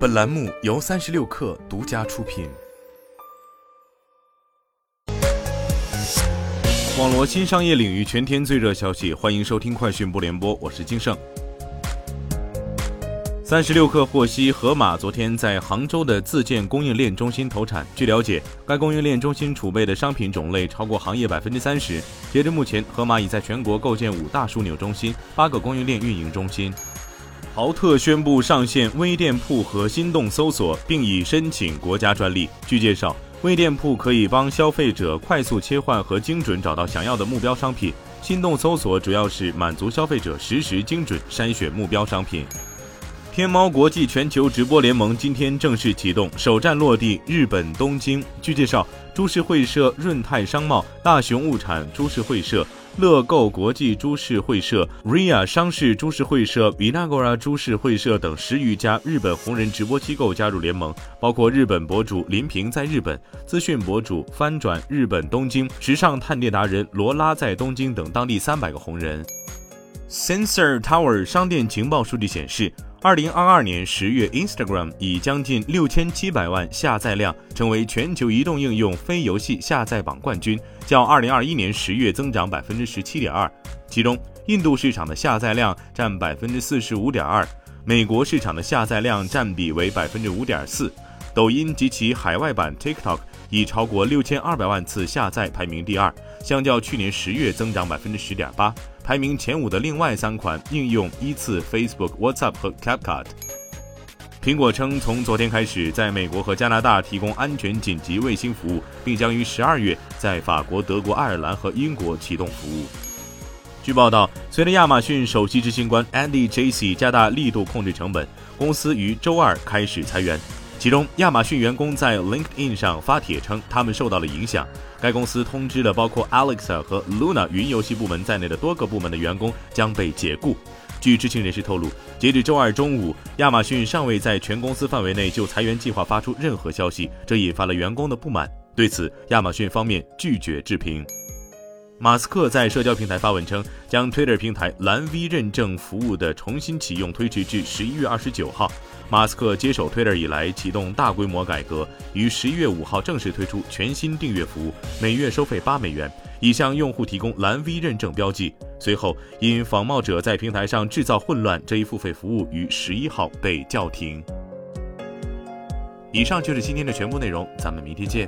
本栏目由三十六氪独家出品。网罗新商业领域全天最热消息，欢迎收听快讯不联播，我是金盛。三十六氪获悉，盒马昨天在杭州的自建供应链中心投产。据了解，该供应链中心储备的商品种类超过行业百分之三十。截至目前，盒马已在全国构建五大枢纽中心、八个供应链运营中心。豪特宣布上线微店铺和心动搜索，并已申请国家专利。据介绍，微店铺可以帮消费者快速切换和精准找到想要的目标商品，心动搜索主要是满足消费者实时精准筛选目标商品。天猫国际全球直播联盟今天正式启动，首站落地日本东京。据介绍，株式会社润泰商贸、大熊物产株式会社、乐购国际株式会社、RIA 商事株式会社、Vinagora 株式会社等十余家日本红人直播机构加入联盟，包括日本博主林平在日本、资讯博主翻转日本东京、时尚探店达人罗拉在东京等当地三百个红人。Sensor Tower 商店情报数据显示。二零二二年十月，Instagram 以将近六千七百万下载量，成为全球移动应用非游戏下载榜冠军，较二零二一年十月增长百分之十七点二。其中，印度市场的下载量占百分之四十五点二，美国市场的下载量占比为百分之五点四。抖音及其海外版 TikTok 已超过六千二百万次下载，排名第二，相较去年十月增长百分之十点八。排名前五的另外三款应用依次 Facebook、WhatsApp 和 CapCut。苹果称，从昨天开始，在美国和加拿大提供安全紧急卫星服务，并将于十二月在法国、德国、爱尔兰和英国启动服务。据报道，随着亚马逊首席执行官 Andy Jassy 加大力度控制成本，公司于周二开始裁员。其中，亚马逊员工在 LinkedIn 上发帖称，他们受到了影响。该公司通知了包括 Alexa 和 Luna 云游戏部门在内的多个部门的员工将被解雇。据知情人士透露，截至周二中午，亚马逊尚未在全公司范围内就裁员计划发出任何消息，这引发了员工的不满。对此，亚马逊方面拒绝置评。马斯克在社交平台发文称，将 Twitter 平台蓝 V 认证服务的重新启用推迟至十一月二十九号。马斯克接手 Twitter 以来，启动大规模改革，于十一月五号正式推出全新订阅服务，每月收费八美元，已向用户提供蓝 V 认证标记。随后，因仿冒者在平台上制造混乱，这一付费服务于十一号被叫停。以上就是今天的全部内容，咱们明天见。